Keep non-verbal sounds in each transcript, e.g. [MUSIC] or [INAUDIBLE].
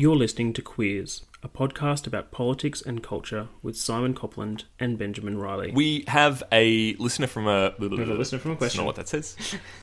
You're listening to Queers, a podcast about politics and culture with Simon Copland and Benjamin Riley. We have a listener from a. We have a listener from a question. not what that says. [LAUGHS]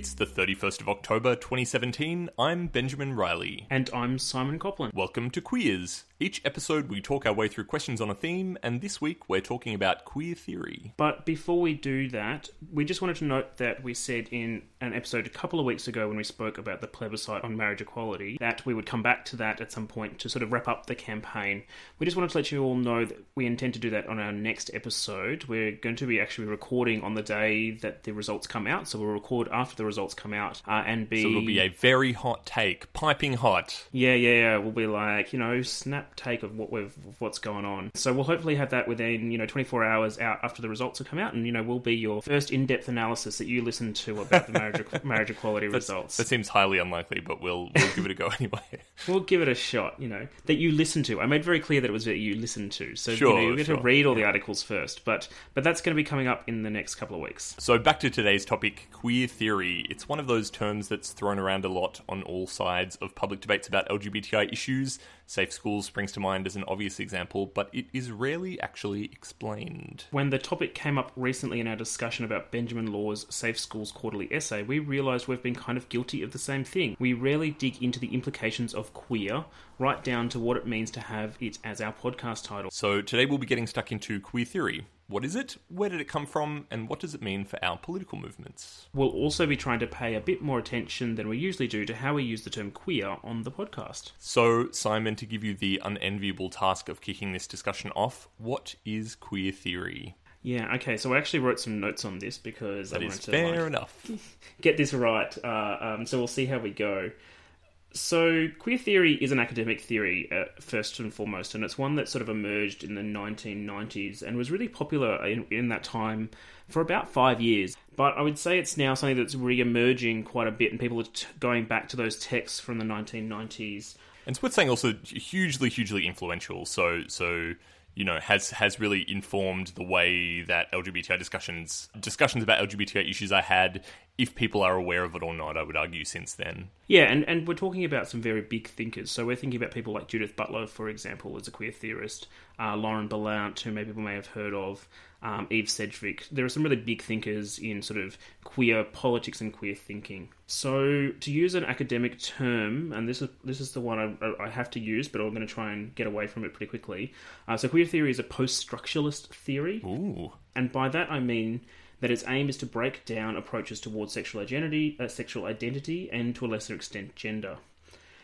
It's the 31st of October 2017. I'm Benjamin Riley. And I'm Simon Copland. Welcome to Queers. Each episode, we talk our way through questions on a theme, and this week, we're talking about queer theory. But before we do that, we just wanted to note that we said in an episode a couple of weeks ago when we spoke about the plebiscite on marriage equality that we would come back to that at some point to sort of wrap up the campaign. We just wanted to let you all know that we intend to do that on our next episode. We're going to be actually recording on the day that the results come out, so we'll record after the results come out uh, and be. So it'll be a very hot take, piping hot. Yeah, yeah, yeah. We'll be like, you know, snap take of what we've what's going on. So we'll hopefully have that within, you know, 24 hours out after the results have come out, and you know, we'll be your first in-depth analysis that you listen to about the marriage [LAUGHS] marriage equality results. That seems highly unlikely, but we'll we'll give it a go [LAUGHS] anyway. We'll give it a shot, you know, that you listen to. I made very clear that it was that you listened to. So Sure, you know, you're going sure, to read all the articles first, but but that's going to be coming up in the next couple of weeks. So back to today's topic, queer theory. It's one of those terms that's thrown around a lot on all sides of public debates about LGBTI issues. Safe schools springs to mind as an obvious example, but it is rarely actually explained. When the topic came up recently in our discussion about Benjamin Law's Safe Schools quarterly essay, we realised we've been kind of guilty of the same thing. We rarely dig into the implications of queer, right down to what it means to have it as our podcast title. So today we'll be getting stuck into queer theory. What is it? Where did it come from? And what does it mean for our political movements? We'll also be trying to pay a bit more attention than we usually do to how we use the term queer on the podcast. So, Simon, to give you the unenviable task of kicking this discussion off, what is queer theory? Yeah, okay, so I actually wrote some notes on this because That I is wanted to fair like, enough. [LAUGHS] get this right. Uh, um, so we'll see how we go. So, queer theory is an academic theory, uh, first and foremost, and it's one that sort of emerged in the 1990s and was really popular in, in that time for about five years. But I would say it's now something that's re emerging quite a bit, and people are t- going back to those texts from the 1990s. And it's saying also hugely, hugely influential. So, so you know, has has really informed the way that LGBTI discussions discussions about LGBTI issues I had. If people are aware of it or not, I would argue since then. Yeah, and, and we're talking about some very big thinkers. So we're thinking about people like Judith Butler, for example, as a queer theorist, uh, Lauren Berlant, who maybe people may have heard of, um, Eve Sedgwick. There are some really big thinkers in sort of queer politics and queer thinking. So to use an academic term, and this is this is the one I, I have to use, but I'm going to try and get away from it pretty quickly. Uh, so queer theory is a post-structuralist theory. Ooh, And by that I mean that its aim is to break down approaches towards sexual identity, uh, sexual identity, and to a lesser extent gender.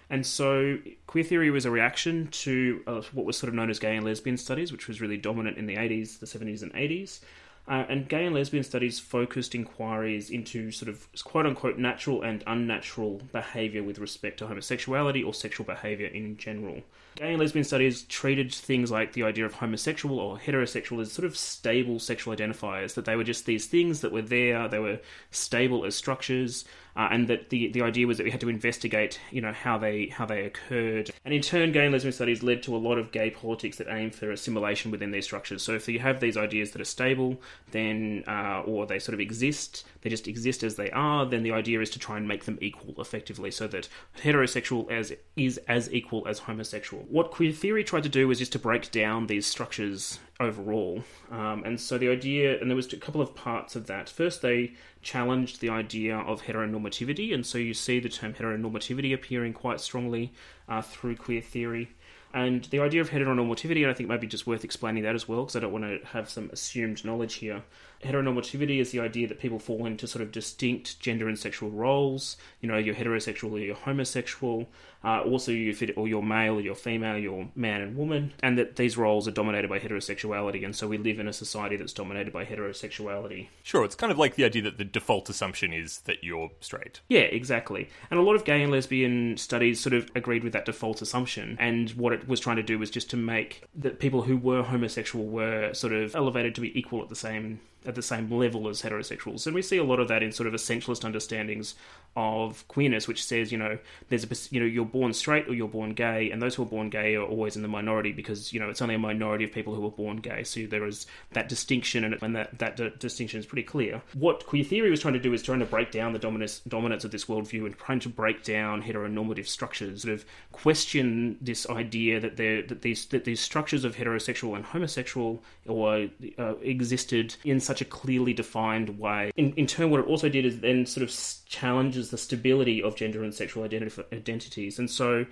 And so, queer theory was a reaction to uh, what was sort of known as gay and lesbian studies, which was really dominant in the 80s, the 70s, and 80s. Uh, and gay and lesbian studies focused inquiries into sort of quote unquote natural and unnatural behaviour with respect to homosexuality or sexual behaviour in general. Gay and lesbian studies treated things like the idea of homosexual or heterosexual as sort of stable sexual identifiers, that they were just these things that were there, they were stable as structures, uh, and that the, the idea was that we had to investigate, you know, how they how they occurred. And in turn, gay and lesbian studies led to a lot of gay politics that aim for assimilation within these structures. So if you have these ideas that are stable, then uh, or they sort of exist, they just exist as they are, then the idea is to try and make them equal effectively, so that heterosexual as is as equal as homosexual. What queer theory tried to do was just to break down these structures overall. Um, and so the idea, and there was a couple of parts of that. First, they challenged the idea of heteronormativity, and so you see the term heteronormativity appearing quite strongly uh, through queer theory. And the idea of heteronormativity, I think maybe just worth explaining that as well, because I don't want to have some assumed knowledge here. Heteronormativity is the idea that people fall into sort of distinct gender and sexual roles. You know, you're heterosexual or you're homosexual. Uh, also, you fit, or you're male or you're female, you're man and woman, and that these roles are dominated by heterosexuality. And so we live in a society that's dominated by heterosexuality. sure. It's kind of like the idea that the default assumption is that you're straight. Yeah, exactly. And a lot of gay and lesbian studies sort of agreed with that default assumption. And what it was trying to do was just to make that people who were homosexual were sort of elevated to be equal at the same at the same level as heterosexuals. And we see a lot of that in sort of essentialist understandings of queerness, which says, you know, there's a, you know, you're born straight or you're born gay, and those who are born gay are always in the minority because, you know, it's only a minority of people who are born gay. So there is that distinction, and, and that, that d- distinction is pretty clear. What queer theory was trying to do is trying to break down the dominance, dominance of this worldview and trying to break down heteronormative structures, sort of question this idea that there that these that these structures of heterosexual and homosexual or uh, existed in such a clearly defined way. In, in turn, what it also did is then sort of challenges the stability of gender and sexual identity, identities. And so,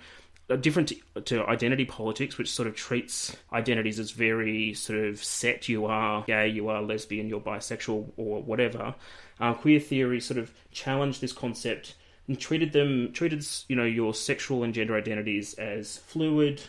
uh, different to, to, identity politics, which sort of treats identities as very sort of set. You are gay, you are lesbian, you're bisexual, or whatever. Uh, queer theory sort of challenged this concept and treated them treated you know your sexual and gender identities as fluid,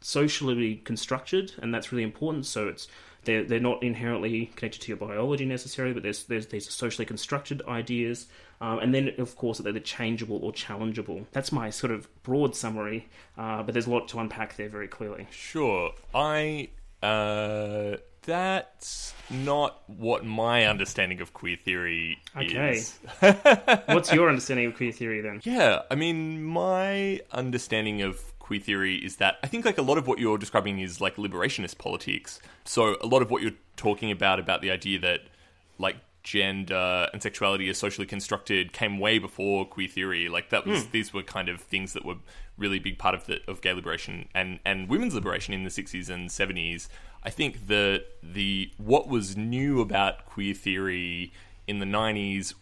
socially constructed, and that's really important. So it's they're, they're not inherently connected to your biology necessarily, but there's, there's these socially constructed ideas. Um, and then, of course, they're changeable or challengeable. That's my sort of broad summary, uh, but there's a lot to unpack there very clearly. Sure. I. Uh, that's not what my understanding of queer theory okay. is. What's your understanding of queer theory then? [LAUGHS] Yeah, I mean, my understanding of queer theory is that I think like a lot of what you're describing is like liberationist politics. So a lot of what you're talking about about the idea that like gender and sexuality is socially constructed came way before queer theory. Like that was mm. these were kind of things that were really big part of the of gay liberation and and women's liberation in the 60s and 70s. I think the the what was new about queer theory in the 90s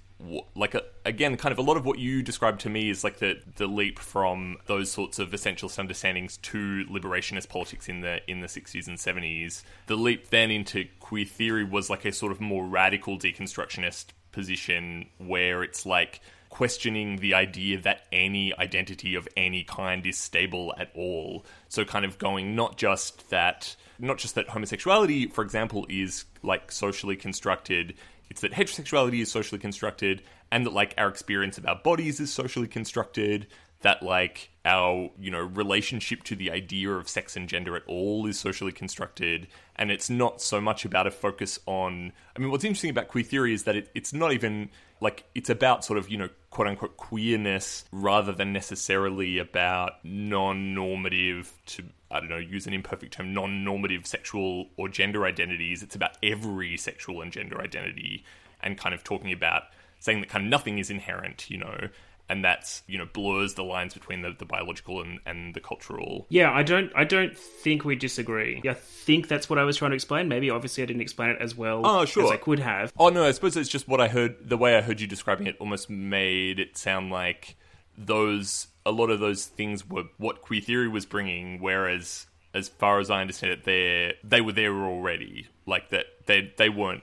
like a, again kind of a lot of what you described to me is like the the leap from those sorts of essentialist understandings to liberationist politics in the in the 60s and 70s the leap then into queer theory was like a sort of more radical deconstructionist position where it's like questioning the idea that any identity of any kind is stable at all. So kind of going not just that not just that homosexuality for example is like socially constructed it's that heterosexuality is socially constructed and that like our experience of our bodies is socially constructed that like our you know relationship to the idea of sex and gender at all is socially constructed and it's not so much about a focus on i mean what's interesting about queer theory is that it, it's not even like it's about sort of you know quote unquote queerness rather than necessarily about non-normative to I don't know, use an imperfect term, non normative sexual or gender identities. It's about every sexual and gender identity and kind of talking about saying that kind of nothing is inherent, you know, and that's you know blurs the lines between the, the biological and, and the cultural. Yeah, I don't I don't think we disagree. I think that's what I was trying to explain. Maybe obviously I didn't explain it as well oh, sure. as I could have. Oh no, I suppose it's just what I heard. The way I heard you describing it almost made it sound like those a lot of those things were what queer theory was bringing, whereas as far as I understand it, they they were there already. Like that, they they weren't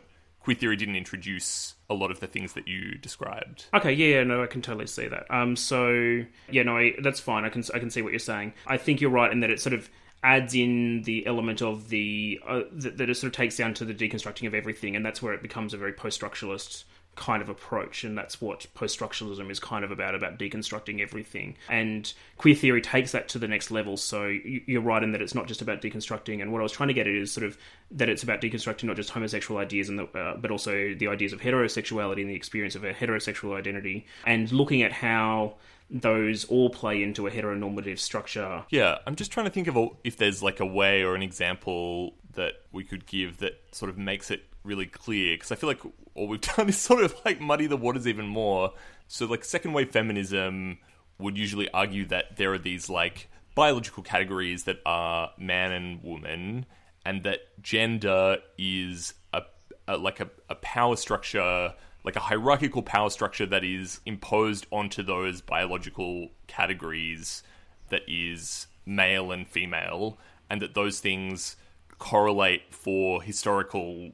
queer theory didn't introduce a lot of the things that you described. Okay, yeah, yeah, no, I can totally see that. Um, so yeah, no, I, that's fine. I can I can see what you're saying. I think you're right in that it sort of adds in the element of the uh, that, that it sort of takes down to the deconstructing of everything, and that's where it becomes a very post-structuralist kind of approach, and that's what post structuralism is kind of about about deconstructing everything. And queer theory takes that to the next level. So you're right in that it's not just about deconstructing. And what I was trying to get at is sort of that it's about deconstructing not just homosexual ideas, and the, uh, but also the ideas of heterosexuality and the experience of a heterosexual identity, and looking at how those all play into a heteronormative structure. Yeah, I'm just trying to think of a, if there's like a way or an example that we could give that sort of makes it really clear because I feel like all we've [LAUGHS] done is sort of like muddy the waters even more. So, like, second wave feminism would usually argue that there are these like biological categories that are man and woman, and that gender is a, a like a, a power structure, like a hierarchical power structure that is imposed onto those biological categories that is male and female, and that those things correlate for historical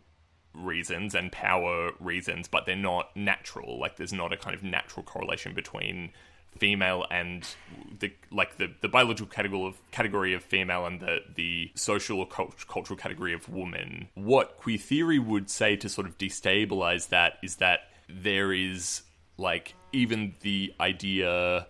reasons and power reasons, but they're not natural. Like there's not a kind of natural correlation between female and the like the, the biological category of category of female and the the social or cult- cultural category of woman. What queer theory would say to sort of destabilize that is that there is like even the idea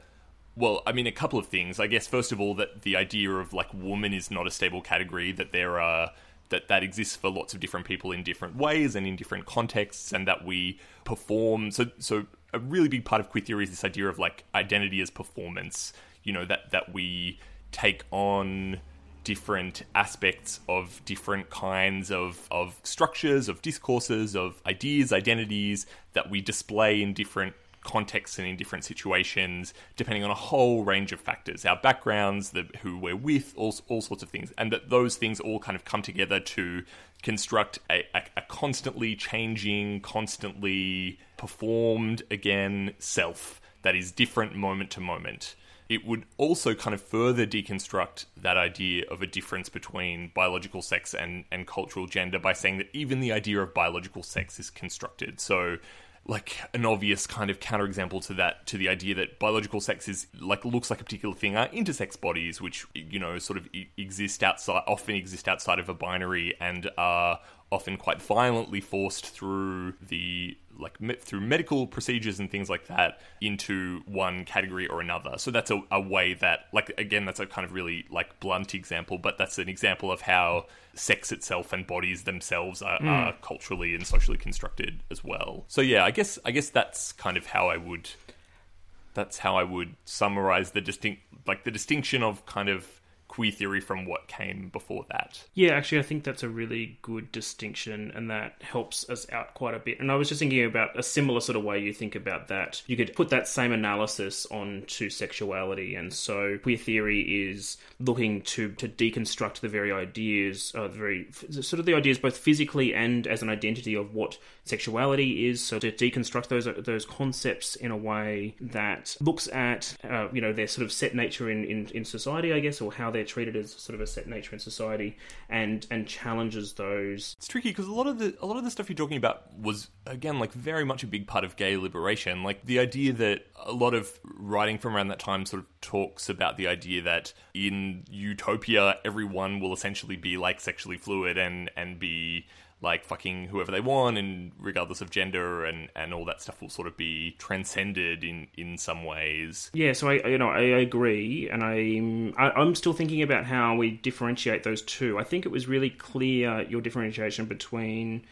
well, I mean, a couple of things. I guess first of all, that the idea of like woman is not a stable category. That there are that that exists for lots of different people in different ways and in different contexts, and that we perform. So, so a really big part of queer theory is this idea of like identity as performance. You know that that we take on different aspects of different kinds of, of structures, of discourses, of ideas, identities that we display in different contexts and in different situations, depending on a whole range of factors, our backgrounds, the who we're with, all, all sorts of things, and that those things all kind of come together to construct a, a, a constantly changing, constantly performed again self that is different moment to moment. It would also kind of further deconstruct that idea of a difference between biological sex and, and cultural gender by saying that even the idea of biological sex is constructed. So like an obvious kind of counterexample to that to the idea that biological sex is like looks like a particular thing are intersex bodies which you know sort of exist outside often exist outside of a binary and are often quite violently forced through the like me- through medical procedures and things like that into one category or another. So that's a, a way that, like, again, that's a kind of really like blunt example, but that's an example of how sex itself and bodies themselves are, mm. are culturally and socially constructed as well. So yeah, I guess I guess that's kind of how I would. That's how I would summarize the distinct, like the distinction of kind of queer theory from what came before that. Yeah, actually, I think that's a really good distinction, and that helps us out quite a bit. And I was just thinking about a similar sort of way you think about that. You could put that same analysis onto sexuality, and so queer theory is looking to to deconstruct the very ideas, uh, the very sort of the ideas both physically and as an identity of what sexuality is. So to deconstruct those those concepts in a way that looks at uh, you know their sort of set nature in, in in society, I guess, or how they're treated as sort of a set nature in society, and and challenges those. It's tricky because a lot of the a lot of the stuff you're talking about was again like very much a big part of gay liberation. Like the idea that a lot of writing from around that time sort of talks about the idea that in utopia everyone will essentially be like sexually fluid and and be like fucking whoever they want and regardless of gender and and all that stuff will sort of be transcended in in some ways. Yeah so i you know i agree and i'm I, am i am still thinking about how we differentiate those two. I think it was really clear your differentiation between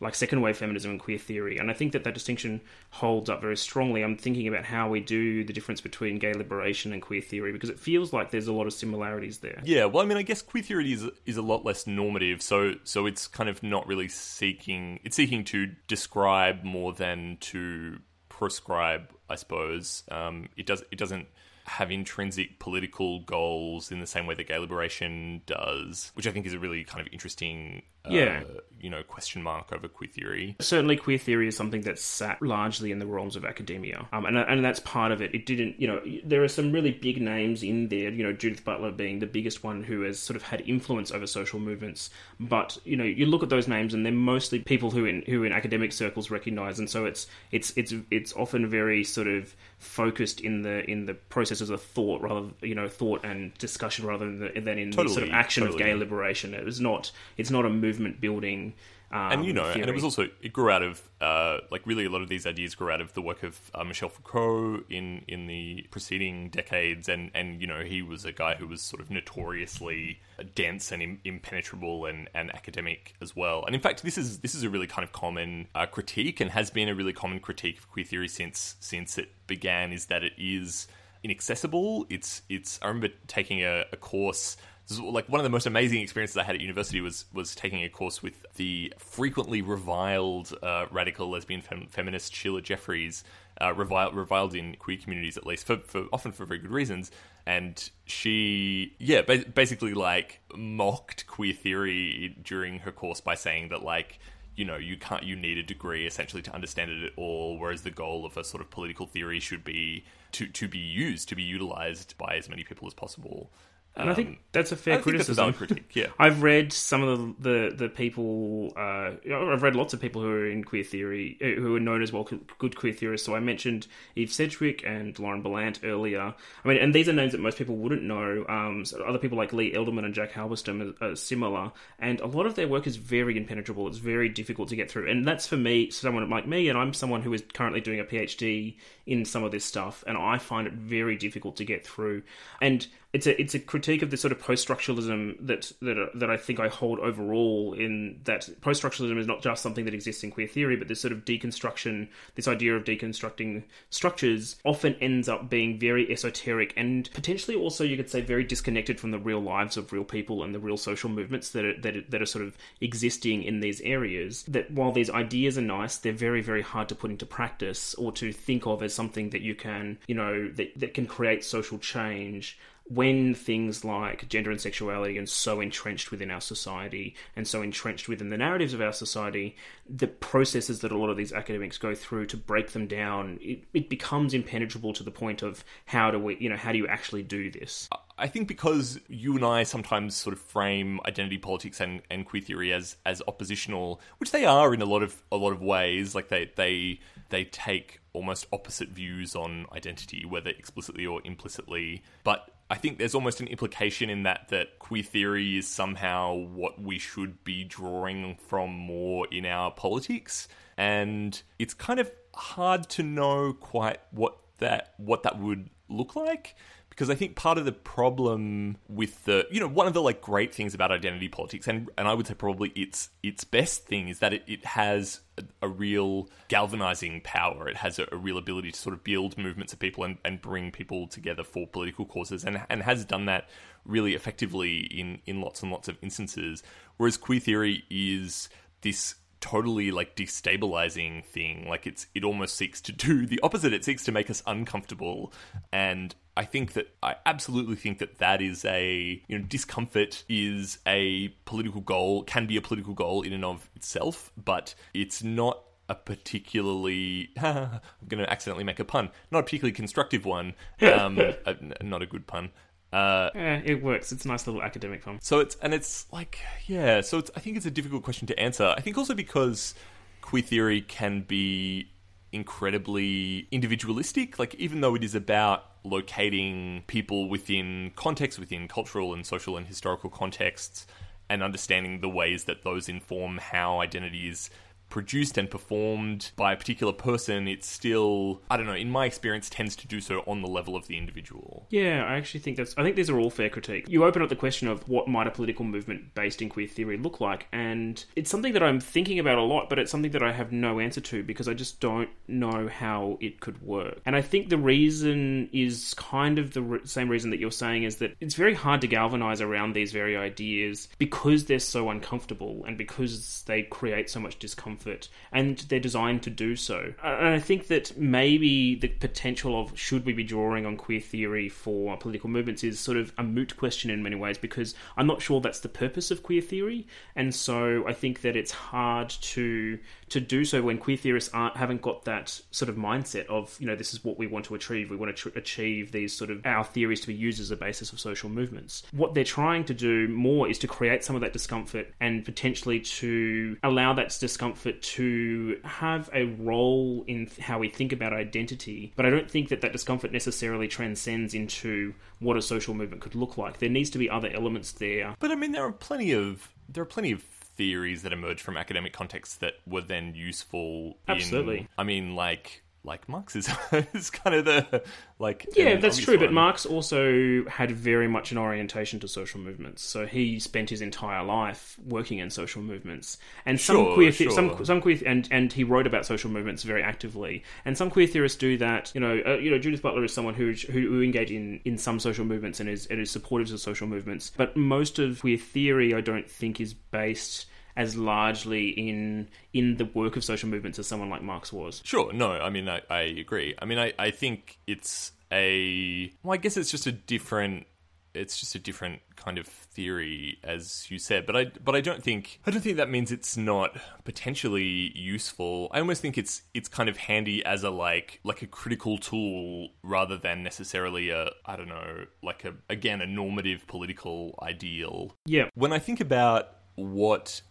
like second wave feminism and queer theory. And I think that that distinction holds up very strongly. I'm thinking about how we do the difference between gay liberation and queer theory because it feels like there's a lot of similarities there. Yeah, well, I mean, I guess queer theory is is a lot less normative, so so it's kind of not really seeking it's seeking to describe more than to prescribe, I suppose. Um, it does it doesn't have intrinsic political goals in the same way that gay liberation does, which I think is a really kind of interesting, uh, yeah. you know, question mark over queer theory. Certainly, queer theory is something that's sat largely in the realms of academia, um, and and that's part of it. It didn't, you know, there are some really big names in there. You know, Judith Butler being the biggest one who has sort of had influence over social movements, but you know, you look at those names and they're mostly people who in who in academic circles recognize, and so it's it's it's it's often very sort of focused in the in the processes of thought rather you know thought and discussion rather than, the, than in totally, the sort of action totally. of gay liberation it was not it's not a movement building um, and you know, theory. and it was also it grew out of uh, like really a lot of these ideas grew out of the work of uh, Michel Foucault in in the preceding decades, and and you know he was a guy who was sort of notoriously dense and Im- impenetrable and, and academic as well. And in fact, this is this is a really kind of common uh, critique, and has been a really common critique of queer theory since since it began. Is that it is inaccessible. It's it's. I remember taking a, a course like one of the most amazing experiences I had at university was was taking a course with the frequently reviled uh, radical lesbian fem- feminist Sheila Jeffreys, uh, reviled, reviled in queer communities at least for, for often for very good reasons. And she, yeah, ba- basically like mocked queer theory during her course by saying that like you know you can't you need a degree essentially to understand it at all whereas the goal of a sort of political theory should be to to be used to be utilized by as many people as possible and um, I think that's a fair I criticism. critique, yeah. [LAUGHS] I've read some of the the, the people. Uh, I've read lots of people who are in queer theory, uh, who are known as well good queer theorists. So I mentioned Eve Sedgwick and Lauren Berlant earlier. I mean, and these are names that most people wouldn't know. Um, so other people like Lee Edelman and Jack Halberstam are, are, similar, and a lot of their work is very impenetrable. It's very difficult to get through, and that's for me, someone like me, and I'm someone who is currently doing a PhD in some of this stuff, and I find it very difficult to get through. And it's a it's a critique of the sort of post structuralism that that uh, that I think I hold overall. In that post structuralism is not just something that exists in queer theory, but this sort of deconstruction, this idea of deconstructing structures, often ends up being very esoteric and potentially also you could say very disconnected from the real lives of real people and the real social movements that are, that are, that are sort of existing in these areas. That while these ideas are nice, they're very very hard to put into practice or to think of as something that you can you know that that can create social change when things like gender and sexuality are so entrenched within our society and so entrenched within the narratives of our society, the processes that a lot of these academics go through to break them down, it, it becomes impenetrable to the point of how do we, you know, how do you actually do this? I think because you and I sometimes sort of frame identity politics and, and queer theory as as oppositional, which they are in a lot of a lot of ways. Like they they they take almost opposite views on identity, whether explicitly or implicitly. But I think there's almost an implication in that that queer theory is somehow what we should be drawing from more in our politics, and it's kind of hard to know quite what that what that would look like because I think part of the problem with the you know one of the like great things about identity politics and and I would say probably its its best thing is that it, it has a, a real galvanizing power. It has a, a, real ability to sort of build movements of people and, and bring people together for political causes and and has done that really effectively in in lots and lots of instances. Whereas queer theory is this totally like destabilizing thing. Like it's it almost seeks to do the opposite. It seeks to make us uncomfortable. And I think that I absolutely think that that is a you know discomfort is a political goal can be a political goal in and of itself, but it's not a particularly [LAUGHS] I'm going to accidentally make a pun, not a particularly constructive one, um, a, not a good pun. Uh, yeah, it works. It's a nice little academic pun. So it's and it's like yeah. So it's I think it's a difficult question to answer. I think also because queer theory can be incredibly individualistic. Like, even though it is about locating people within context, within cultural and social and historical contexts, and understanding the ways that those inform how identity is produced and performed by a particular person, it's still, I don't know, in my experience, tends to do so on the level of the individual. Yeah, I actually think that's, I think these are all fair critiques. You open up the question of what might a political movement based in queer theory look like, and it's something that I'm thinking about a lot, but it's something that I have no answer to because I just don't know how it could work. And I think the reason is kind of the re- same reason that you're saying is that it's very hard to galvanize around these very ideas because they're so uncomfortable and because they create so much discomfort comfort, and they're designed to do so. And I think that maybe the potential of should we be drawing on queer theory for political movements is sort of a moot question in many ways because I'm not sure that's the purpose of queer theory, and so I think that it's hard to to do so when queer theorists aren't haven't got that sort of mindset of you know this is what we want to achieve. We want to tr- achieve these sort of our theories to be used as a basis of social movements. What they're trying to do more is to create some of that discomfort and potentially to allow that discomfort to have a role in how we think about identity. But I don't think that that discomfort necessarily transcends into what a social movement could look like. There needs to be other elements there. But I mean, there are plenty of there are plenty of theories that emerge from academic contexts that were then useful. Absolutely. In, I mean, like like Marxism [LAUGHS] is kind of the like yeah that's true one. but Marx also had very much an orientation to social movements so he spent his entire life working in social movements and some sure, queer sure. some some queer and and he wrote about social movements very actively and some queer theorists do that you know uh, you know Judith Butler is someone who who, who engage in in some social movements and is and is supportive of social movements but most of queer theory I don't think is based as largely in in the work of social movements as someone like Marx was. Sure, no, I mean I, I agree. I mean I, I think it's a well, I guess it's just a different it's just a different kind of theory as you said but i but i don't think i don't think that means it's not potentially useful i almost think it's it's kind of handy as a like like a critical tool rather than necessarily a i don't know like a again a normative political ideal yeah when i think about what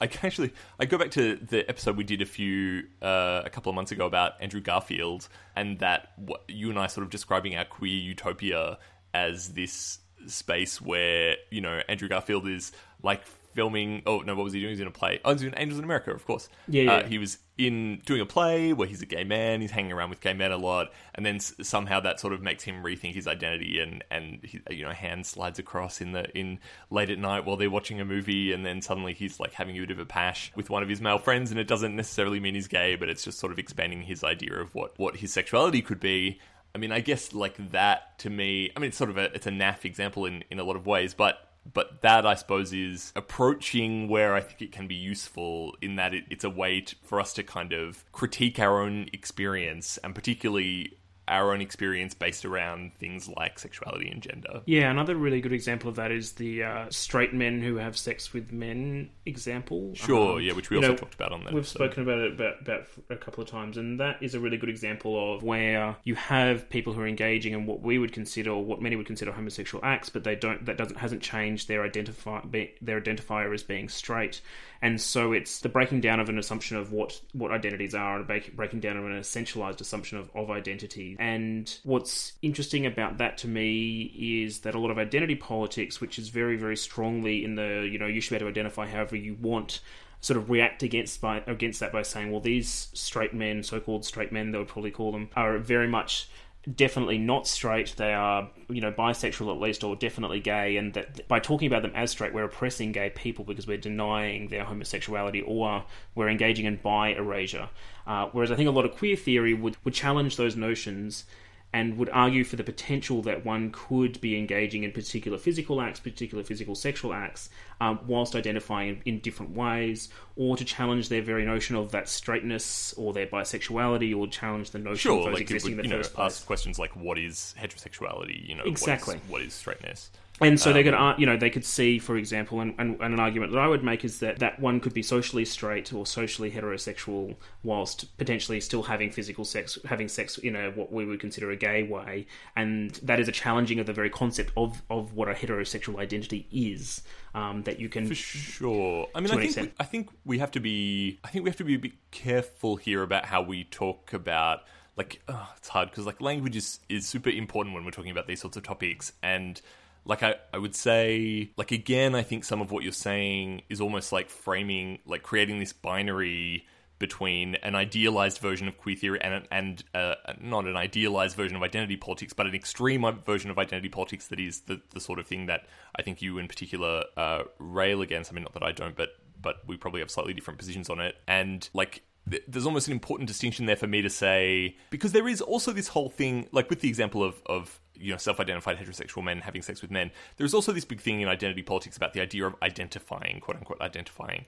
I can actually I go back to the episode we did a few uh, a couple of months ago about Andrew Garfield and that what you and I sort of describing our queer utopia as this space where you know Andrew Garfield is like filming. Oh no, what was he doing? He's in a play. Oh, he was doing Angels in America, of course. Yeah, yeah. Uh, he was in doing a play where he's a gay man. He's hanging around with gay men a lot, and then s- somehow that sort of makes him rethink his identity. And and he, you know, hand slides across in the in late at night while they're watching a movie, and then suddenly he's like having a bit of a pash with one of his male friends, and it doesn't necessarily mean he's gay, but it's just sort of expanding his idea of what what his sexuality could be. I mean, I guess like that to me. I mean, it's sort of a it's a naff example in in a lot of ways, but but that I suppose is approaching where I think it can be useful in that it, it's a way to, for us to kind of critique our own experience and particularly our own experience based around things like sexuality and gender. Yeah, another really good example of that is the uh, straight men who have sex with men example. Sure, Um, yeah, which we also know, talked about on that. We've episode. spoken about it about, about a couple of times, and that is a really good example of where you have people who are engaging in what we would consider, or what many would consider, homosexual acts, but they don't. That doesn't hasn't changed their identify be, their identifier as being straight, and so it's the breaking down of an assumption of what what identities are, and break, breaking down of an essentialized assumption of of identity. And what's interesting about that to me is that a lot of identity politics, which is very very strongly in the you know you should be able to identify however you want sort of react against by against that by saying, well, these straight men, so-called straight men, they would probably call them, are very much definitely not straight. They are, you know, bisexual at least, or definitely gay, and that by talking about them as straight, we're oppressing gay people because we're denying their homosexuality or we're engaging in bi erasure. Uh, whereas I think a lot of queer theory would would challenge those notions and would argue for the potential that one could be engaging in particular physical acts, particular physical sexual acts, um, whilst identifying in, in different ways, or to challenge their very notion of that straightness or their bisexuality, or challenge the notion of those like existing people, in you the know, place. ask questions like what is heterosexuality? You know, Exactly. What is, what is straightness? And so they could, Um, you know, they could see, for example, and, and, and an argument that I would make is that that one could be socially straight or socially heterosexual, whilst potentially still having physical sex, having sex in a what we would consider a gay way, and that is a challenging of the very concept of of what a heterosexual identity is. Um, that you can For sure. I mean, I think we, I think we have to be. I think we have to be a bit careful here about how we talk about. Like, oh, it's hard because like language is is super important when we're talking about these sorts of topics, and like I, I would say, like again, I think some of what you're saying is almost like framing, like creating this binary between an idealized version of queer theory and and uh, not an idealized version of identity politics, but an extreme version of identity politics that is the, the sort of thing that I think you in particular uh, rail against. I mean, not that I don't, but but we probably have slightly different positions on it. And like, th- there's almost an important distinction there for me to say because there is also this whole thing, like with the example of of you know self-identified heterosexual men having sex with men. There's also this big thing in identity politics about the idea of identifying, quote unquote, identifying.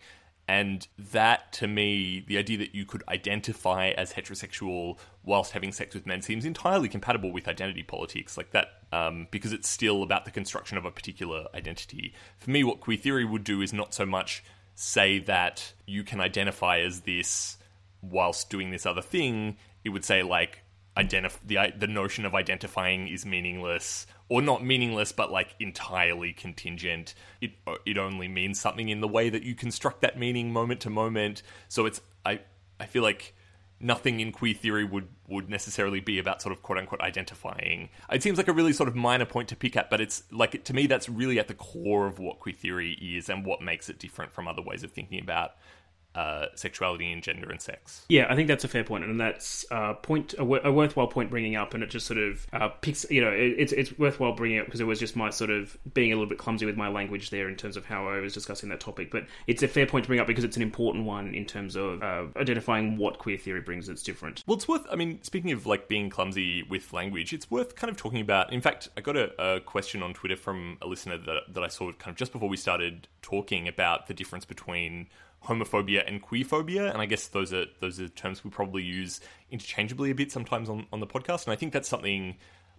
And that, to me, the idea that you could identify as heterosexual whilst having sex with men seems entirely compatible with identity politics. Like that um, because it's still about the construction of a particular identity. For me, what queer theory would do is not so much say that you can identify as this whilst doing this other thing. It would say like identif- the the notion of identifying is meaningless or not meaningless but like entirely contingent. It it only means something in the way that you construct that meaning moment to moment. So it's i i feel like nothing in queer theory would would necessarily be about sort of quote unquote identifying. It seems like a really sort of minor point to pick at but it's like to me that's really at the core of what queer theory is and what makes it different from other ways of thinking about uh, sexuality and gender and sex. Yeah, I think that's a fair point, and that's uh, point a, w- a worthwhile point bringing up, and it just sort of uh, picks. You know, it, it's it's worthwhile bringing up because it was just my sort of being a little bit clumsy with my language there in terms of how I was discussing that topic. But it's a fair point to bring up because it's an important one in terms of uh, identifying what queer theory brings that's different. Well, it's worth. I mean, speaking of like being clumsy with language, it's worth kind of talking about. In fact, I got a, a question on Twitter from a listener that that I saw kind of just before we started talking about the difference between homophobia and queerphobia, and I guess those are those are terms we probably use interchangeably a bit sometimes on, on the podcast. And I think that's something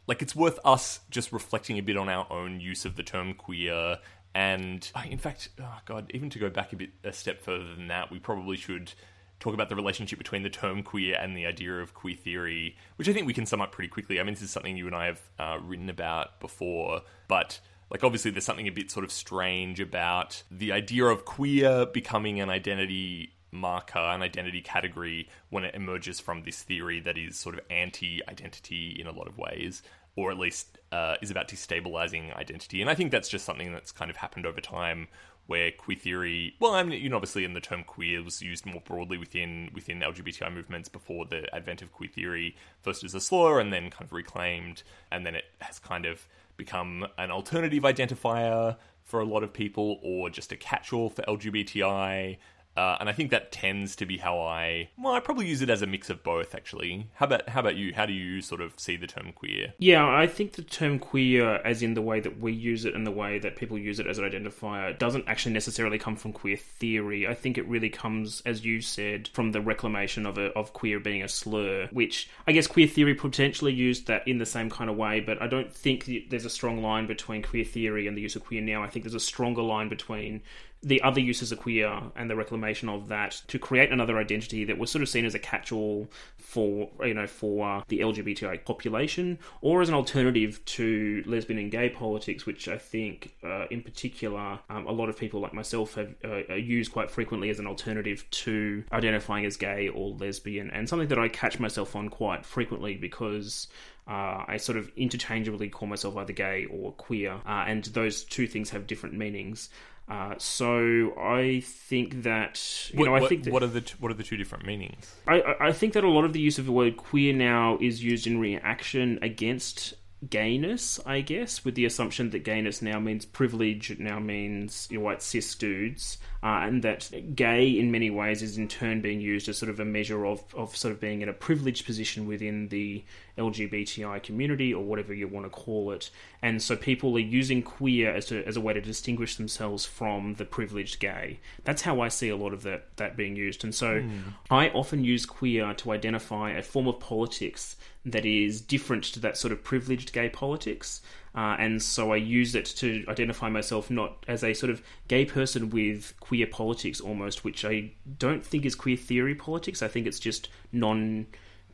like it's worth us just reflecting a bit on our own use of the term queer. And in fact, oh god, even to go back a bit a step further than that, we probably should talk about the relationship between the term queer and the idea of queer theory, which I think we can sum up pretty quickly. I mean, this is something you and I have uh, written about before, but like obviously there's something a bit sort of strange about the idea of queer becoming an identity marker, an identity category when it emerges from this theory that is sort of anti-identity in a lot of ways or at least uh, is about destabilizing identity. And I think that's just something that's kind of happened over time where queer theory, well, I mean, you know, obviously, in the term queer was used more broadly within within LGBTI movements before the advent of queer theory, first as a slur and then kind of reclaimed, and then it has kind of become an alternative identifier for a lot of people or just a catch-all for LGBTI. Uh, and I think that tends to be how I well, I probably use it as a mix of both. Actually, how about how about you? How do you sort of see the term queer? Yeah, I think the term queer, as in the way that we use it and the way that people use it as an identifier, doesn't actually necessarily come from queer theory. I think it really comes, as you said, from the reclamation of a, of queer being a slur, which I guess queer theory potentially used that in the same kind of way. But I don't think there's a strong line between queer theory and the use of queer now. I think there's a stronger line between the other uses of queer and the reclamation of that to create another identity that was sort of seen as a catch-all for you know for uh, the LGBTI population, or as an alternative to lesbian and gay politics, which I think, uh, in particular, um, a lot of people like myself have uh, used quite frequently as an alternative to identifying as gay or lesbian, and something that I catch myself on quite frequently because. Uh, I sort of interchangeably call myself either gay or queer, uh, and those two things have different meanings. Uh, so I think that you what, know I what, think that, what are the t- what are the two different meanings? I, I think that a lot of the use of the word queer now is used in reaction against gayness, I guess, with the assumption that gayness now means privilege, it now means you know, white cis dudes, uh, and that gay in many ways is in turn being used as sort of a measure of, of sort of being in a privileged position within the LGBTI community or whatever you want to call it. And so people are using queer as a, as a way to distinguish themselves from the privileged gay. That's how I see a lot of that, that being used. And so Hmm. I often use queer to identify a form of politics that is different to that sort of privileged gay politics. Uh, and so I use it to identify myself not as a sort of gay person with queer politics almost, which I don't think is queer theory politics. I think it's just non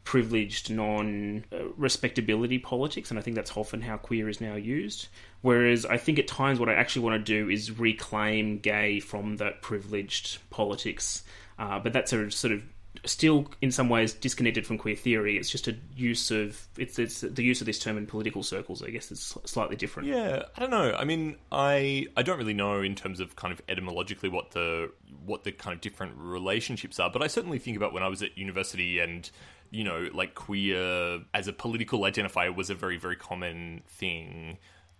privileged, non respectability politics, and I think that's often how queer is now used. Whereas I think at times what I actually want to do is reclaim gay from that privileged politics. Uh, but that's a sort of still in some ways disconnected from queer theory. It's just a use of it's, it's the use of this term in political circles. I guess it's slightly different. Yeah, I don't know. I mean, I I don't really know in terms of kind of etymologically what the what the kind of different relationships are, but I certainly think about when I was at university and you know, like queer as a political identifier was a very very common thing,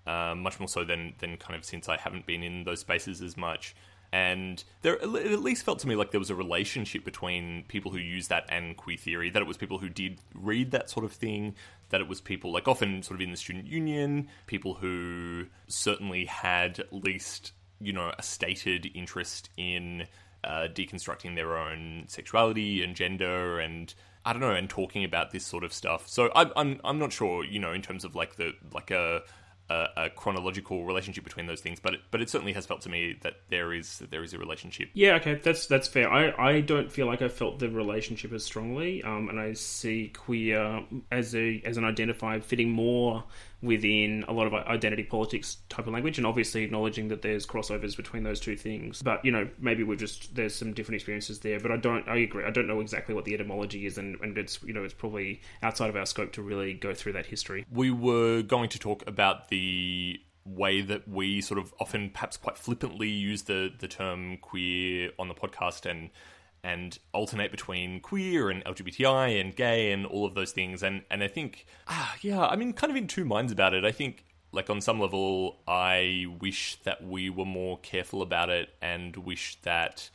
um, much more so than than kind of since I haven't been in those spaces as much. And there, it at least felt to me like there was a relationship between people who used that and queer theory. That it was people who did read that sort of thing. That it was people like often sort of in the student union, people who certainly had at least you know a stated interest in uh, deconstructing their own sexuality and gender and I don't know, and talking about this sort of stuff. So I, I'm I'm not sure, you know, in terms of like the like a a, a, chronological relationship between those things, but it, but it certainly has felt to me that there is that there is a relationship. Yeah, okay, that's that's fair. I, I don't feel like I felt the relationship as strongly, um, and I see queer as a as an identifier fitting more within a lot of identity politics type of language, and obviously acknowledging that there's crossovers between those two things. But you know, maybe we're just there's some different experiences there. But I don't. I agree. I don't know exactly what the etymology is, and, and it's you know it's probably outside of our scope to really go through that history. We were going to talk about the way that we sort of often perhaps quite flippantly use the the term queer on the podcast and and alternate between queer and LGBTI and gay and all of those things. And and I think, ah, yeah, I mean, kind of in two minds about it. I think, like on some level, I wish that we were more careful about it, and wish that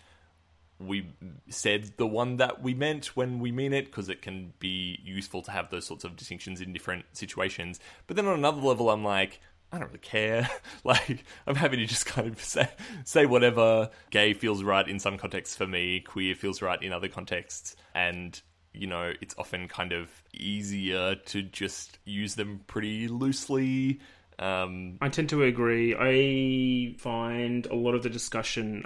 we said the one that we meant when we mean it, because it can be useful to have those sorts of distinctions in different situations. But then on another level, I'm like, I don't really care. [LAUGHS] like, I'm happy to just kind of [LAUGHS] say, say whatever. Gay feels right in some contexts for me, queer feels right in other contexts. And, you know, it's often kind of easier to just use them pretty loosely um, I tend to agree. I find a lot of the discussion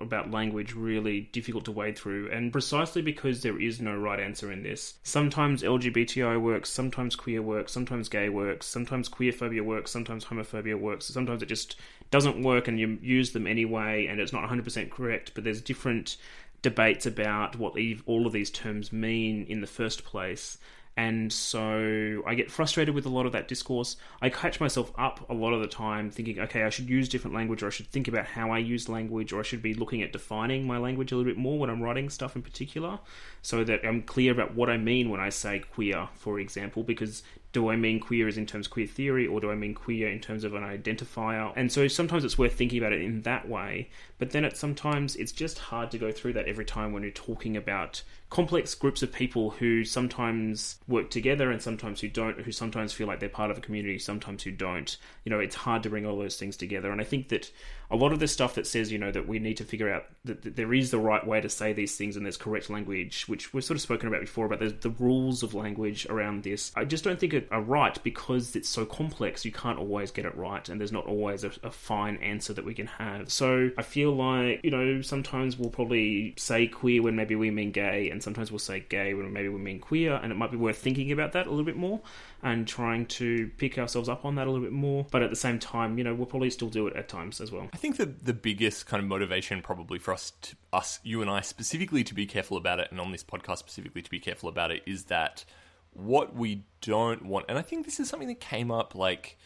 about language really difficult to wade through, and precisely because there is no right answer in this. Sometimes LGBTI works, sometimes queer works, sometimes gay works, sometimes queerphobia works, sometimes homophobia works, sometimes it just doesn't work and you use them anyway and it's not 100% correct, but there's different debates about what all of these terms mean in the first place and so I get frustrated with a lot of that discourse. I catch myself up a lot of the time thinking, okay, I should use different language, or I should think about how I use language, or I should be looking at defining my language a little bit more when I'm writing stuff in particular, so that I'm clear about what I mean when I say queer, for example, because do I mean queer as in terms of queer theory, or do I mean queer in terms of an identifier? And so sometimes it's worth thinking about it in that way, but then it sometimes it's just hard to go through that every time when you're talking about complex groups of people who sometimes work together and sometimes who don't, who sometimes feel like they're part of a community, sometimes who don't. You know, it's hard to bring all those things together. And I think that a lot of the stuff that says, you know, that we need to figure out that, that there is the right way to say these things and there's correct language, which we've sort of spoken about before, about the, the rules of language around this, I just don't think are right because it's so complex. You can't always get it right, and there's not always a, a fine answer that we can have. So I feel like, you know, sometimes we'll probably say queer when maybe we mean gay, and sometimes we'll say gay when maybe we mean queer, and it might be worth thinking about that a little bit more and trying to pick ourselves up on that a little bit more. But at the same time, you know, we'll probably still do it at times as well. I think that the biggest kind of motivation probably for us, to, us, you and I specifically to be careful about it, and on this podcast specifically to be careful about it, is that what we don't want, and I think this is something that came up like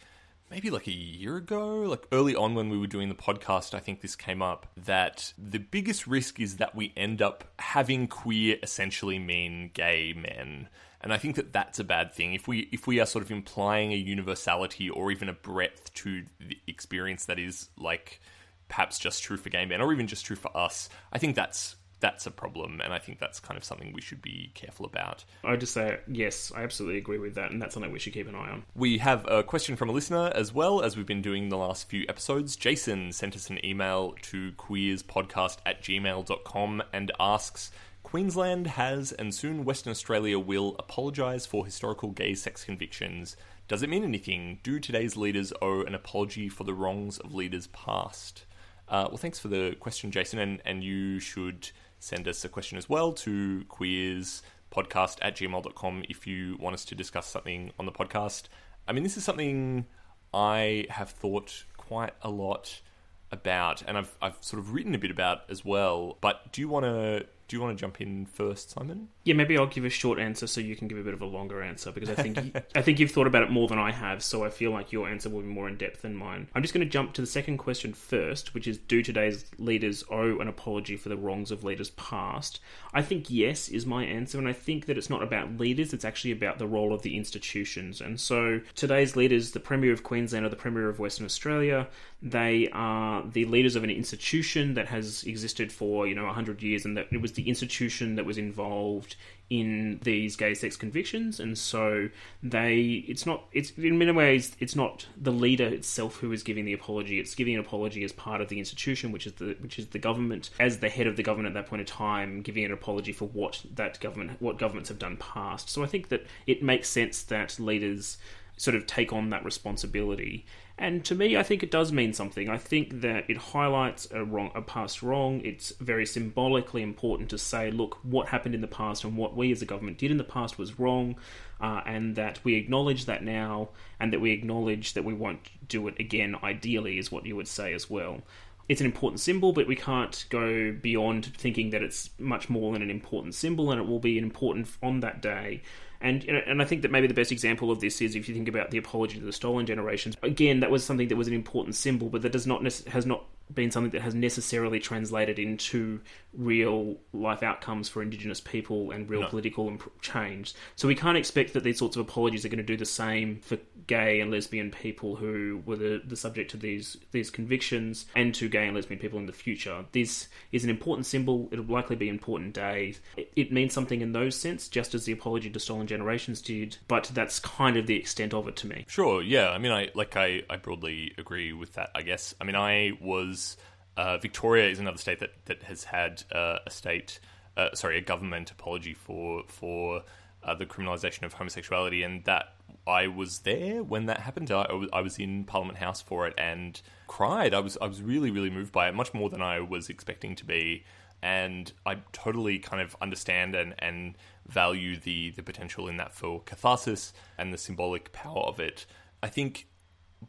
maybe like a year ago, like early on when we were doing the podcast, I think this came up that the biggest risk is that we end up having queer essentially mean gay men and I think that that's a bad thing. If we if we are sort of implying a universality or even a breadth to the experience that is like perhaps just true for gay men or even just true for us, I think that's that's a problem, and I think that's kind of something we should be careful about. I would just say yes, I absolutely agree with that, and that's something we should keep an eye on. We have a question from a listener as well as we've been doing the last few episodes. Jason sent us an email to queerspodcast at gmail.com and asks Queensland has, and soon Western Australia will, apologise for historical gay sex convictions. Does it mean anything? Do today's leaders owe an apology for the wrongs of leaders past? Uh, well, thanks for the question, Jason, and, and you should send us a question as well to queerspodcast at gmail.com if you want us to discuss something on the podcast. I mean, this is something I have thought quite a lot about, and I've, I've sort of written a bit about as well. But do you want to do you want to jump in first, Simon? Yeah, maybe I'll give a short answer so you can give a bit of a longer answer because I think I think you've thought about it more than I have, so I feel like your answer will be more in depth than mine. I'm just going to jump to the second question first, which is do today's leaders owe an apology for the wrongs of leaders past? I think yes is my answer, and I think that it's not about leaders, it's actually about the role of the institutions. And so today's leaders, the Premier of Queensland or the Premier of Western Australia, they are the leaders of an institution that has existed for, you know, 100 years and that it was the the institution that was involved in these gay sex convictions, and so they it's not it's in many ways it's not the leader itself who is giving the apology. It's giving an apology as part of the institution, which is the which is the government as the head of the government at that point in time, giving an apology for what that government what governments have done past. So I think that it makes sense that leaders sort of take on that responsibility. And to me, I think it does mean something. I think that it highlights a wrong, a past wrong. It's very symbolically important to say, look, what happened in the past and what we as a government did in the past was wrong, uh, and that we acknowledge that now, and that we acknowledge that we won't do it again. Ideally, is what you would say as well. It's an important symbol, but we can't go beyond thinking that it's much more than an important symbol, and it will be important on that day. And you know, and I think that maybe the best example of this is if you think about the apology to the stolen generations. Again, that was something that was an important symbol, but that does not has not been something that has necessarily translated into real life outcomes for Indigenous people and real No. political imp- change. So we can't expect that these sorts of apologies are going to do the same for gay and lesbian people who were the, the subject to these these convictions and to gay and lesbian people in the future. This is an important symbol. It'll likely be an important day. It, it means something in those sense, just as the apology to stolen generations did. But that's kind of the extent of it to me. Sure, yeah. I mean, I like I, I broadly agree with that. I guess. I mean, I was uh, Victoria is another state that that has had uh, a state, uh, sorry, a government apology for for uh, the criminalisation of homosexuality, and that I was there when that happened. I, I was in Parliament House for it and cried. I was I was really really moved by it, much more than I was expecting to be. And I totally kind of understand and, and value the, the potential in that for catharsis and the symbolic power of it. I think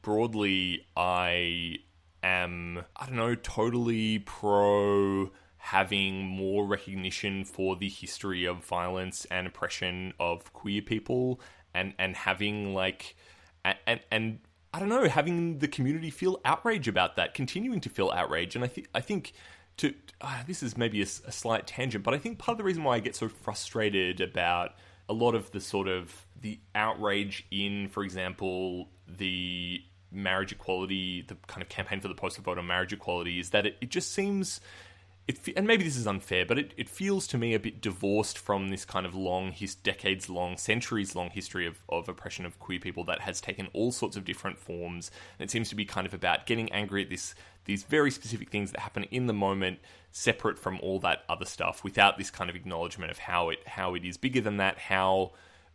broadly, I am, I don't know, totally pro having more recognition for the history of violence and oppression of queer people and, and having like, and, and, I don't know, having the community feel outrage about that, continuing to feel outrage. And I think, I think, to uh, this is maybe a slight tangent, but I think part of the reason why I get so frustrated about a lot of the sort of the outrage in, for example, the marriage equality, the kind of campaign for the postal vote on marriage equality, is that it, it just seems. It, and maybe this is unfair, but it, it feels to me a bit divorced from this kind of long, his decades long, centuries long history of, of oppression of queer people that has taken all sorts of different forms. And it seems to be kind of about getting angry at this these very specific things that happen in the moment, separate from all that other stuff, without this kind of acknowledgement of how it how it is bigger than that, how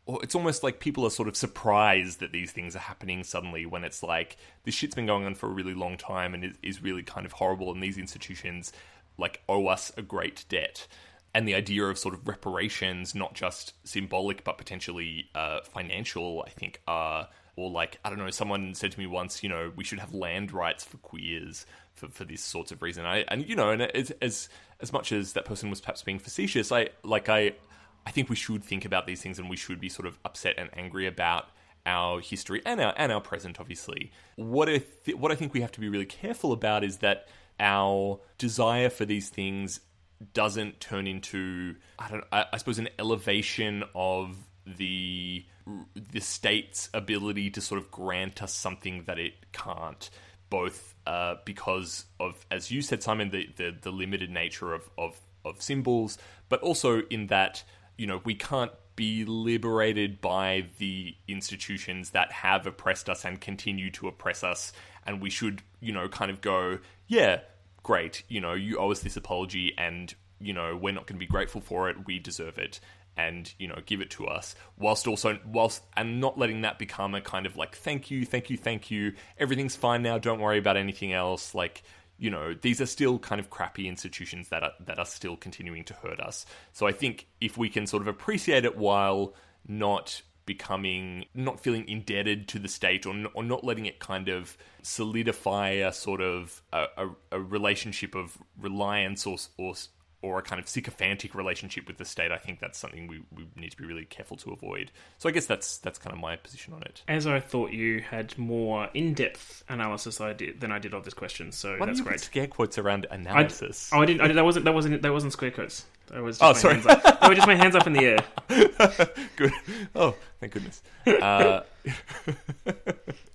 it's almost like people are sort of surprised that these things are happening suddenly when it's like this shit's been going on for a really long time and is, is really kind of horrible and these institutions like owe us a great debt. And the idea of sort of reparations not just symbolic but potentially uh, financial i think are or like i don't know someone said to me once you know we should have land rights for queers for, for this sorts of reason. I, and you know and as, as as much as that person was perhaps being facetious i like i I think we should think about these things and we should be sort of upset and angry about our history and our and our present obviously. What I th- what I think we have to be really careful about is that our desire for these things doesn't turn into I don't I, I suppose an elevation of the the state's ability to sort of grant us something that it can't both uh, because of as you said Simon the, the, the limited nature of, of of symbols but also in that you know we can't be liberated by the institutions that have oppressed us and continue to oppress us. And we should you know kind of go yeah great you know you owe us this apology and you know we're not going to be grateful for it. We deserve it. And you know give it to us. Whilst also whilst and not letting that become a kind of like thank you thank you thank you. Everything's fine now. Don't worry about anything else. Like you know these are still kind of crappy institutions that are that are still continuing to hurt us. So i think if we can sort of appreciate it while not becoming not feeling indebted to the state or, or not letting it kind of solidify a sort of a, a, a relationship of reliance or, or or a kind of sycophantic relationship with the state, I think that's something we, we need to be really careful to avoid. So I guess that's that's kind of my position on it. As I thought you had more in-depth analysis I did than I did of this question, so Why that's you great. scare quotes around I, analysis? oh, I didn't. I, that wasn't. That wasn't. That wasn't square quotes. That was. Just Oh, my sorry. Hands up. Just my hands up in the air. [LAUGHS] Good. Oh, thank goodness. Uh, [LAUGHS]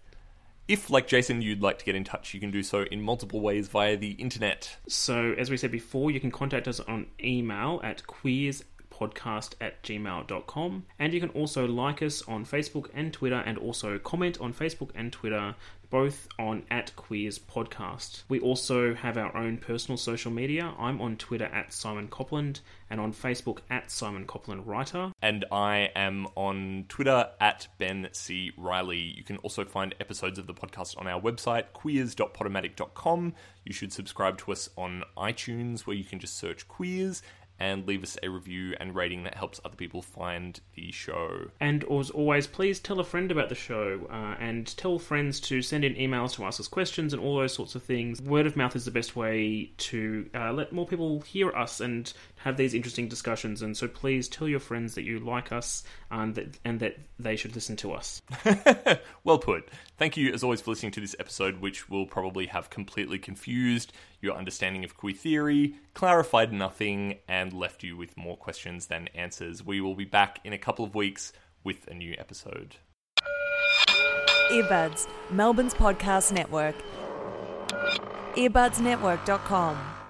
If, like Jason, you'd like to get in touch, you can do so in multiple ways via the internet. So, as we said before, you can contact us on email at queers podcast at gmail.com and you can also like us on facebook and twitter and also comment on facebook and twitter both on at queers podcast we also have our own personal social media i'm on twitter at simon copland and on facebook at simon copland writer And I am on Twitter at Ben C. Riley. You can also find episodes of the podcast on our website, queers.podomatic.com. You should subscribe to us on iTunes, where you can just search queers and leave us a review and rating that helps other people find the show. And as always, please tell a friend about the show uh, and tell friends to send in emails to ask us questions and all those sorts of things. Word of mouth is the best way to uh, let more people hear us and have these interesting discussions. And so please tell your friends that you like us and that, and that they should listen to us. [LAUGHS] well put. Thank you, as always, for listening to this episode, which will probably have completely confused your understanding of queer theory, clarified nothing, and left you with more questions than answers. We will be back in a couple of weeks with a new episode. Earbuds, Melbourne's podcast network. Earbudsnetwork.com.